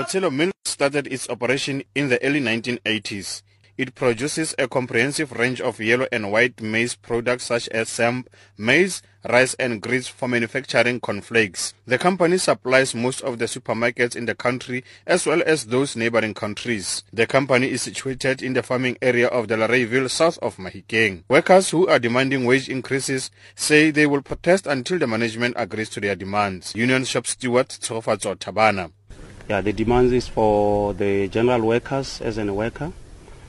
Botshelo Mill started its operation in the early 1980s. It produces a comprehensive range of yellow and white maize products such as samp, maize, rice and grits for manufacturing cornflakes. The company supplies most of the supermarkets in the country as well as those neighboring countries. The company is situated in the farming area of Delareyville south of Mahikeng. Workers who are demanding wage increases say they will protest until the management agrees to their demands. Union shop steward Tsofatso Tabana. Yeah, the demands is for the general workers as a worker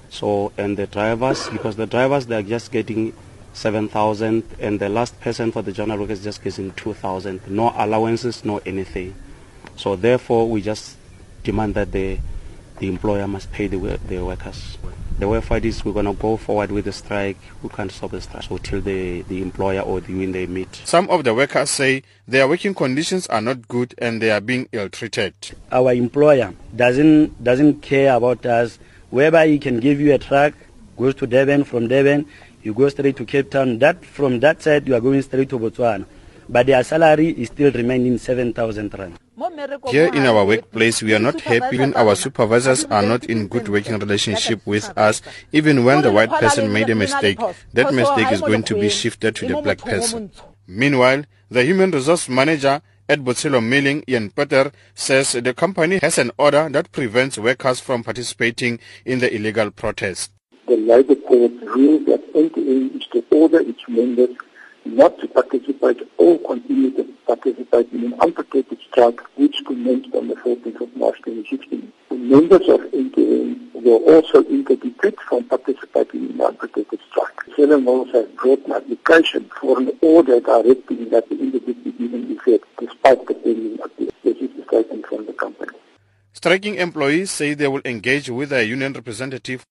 so, and the drivers, because the drivers, they're just getting 7,000 and the last person for the general workers just getting 2,000. No allowances, no anything. So therefore, we just demand that the, the employer must pay the, the workers. The way forward is we're going to go forward with the strike. We can't stop the strike until the, the employer or the union they meet. Some of the workers say their working conditions are not good and they are being ill-treated. Our employer doesn't, doesn't care about us whereby he can give you a truck, goes to Devon, from Devon you go straight to Cape Town. That From that side you are going straight to Botswana. But their salary is still remaining 7,000 rand. Here in our workplace, we are not happy when our supervisors are not in good working relationship with us. Even when the white person made a mistake, that mistake is going to be shifted to the black person. Meanwhile, the human resource manager at Botshelo Milling, Ian Peter, says the company has an order that prevents workers from participating in the illegal protest. The Labour Court ruled that NTA is to order its members not to participate or continue to participate in an unprotected strike which commenced on the 14th of March 2016. The members of NTM were also interdicted from participating in the unprotected strike. Seven Mills has brought an application for an order directing that the interdict be given effect despite the pending appeal. This is the statement from the company. Striking employees say they will engage with a union representative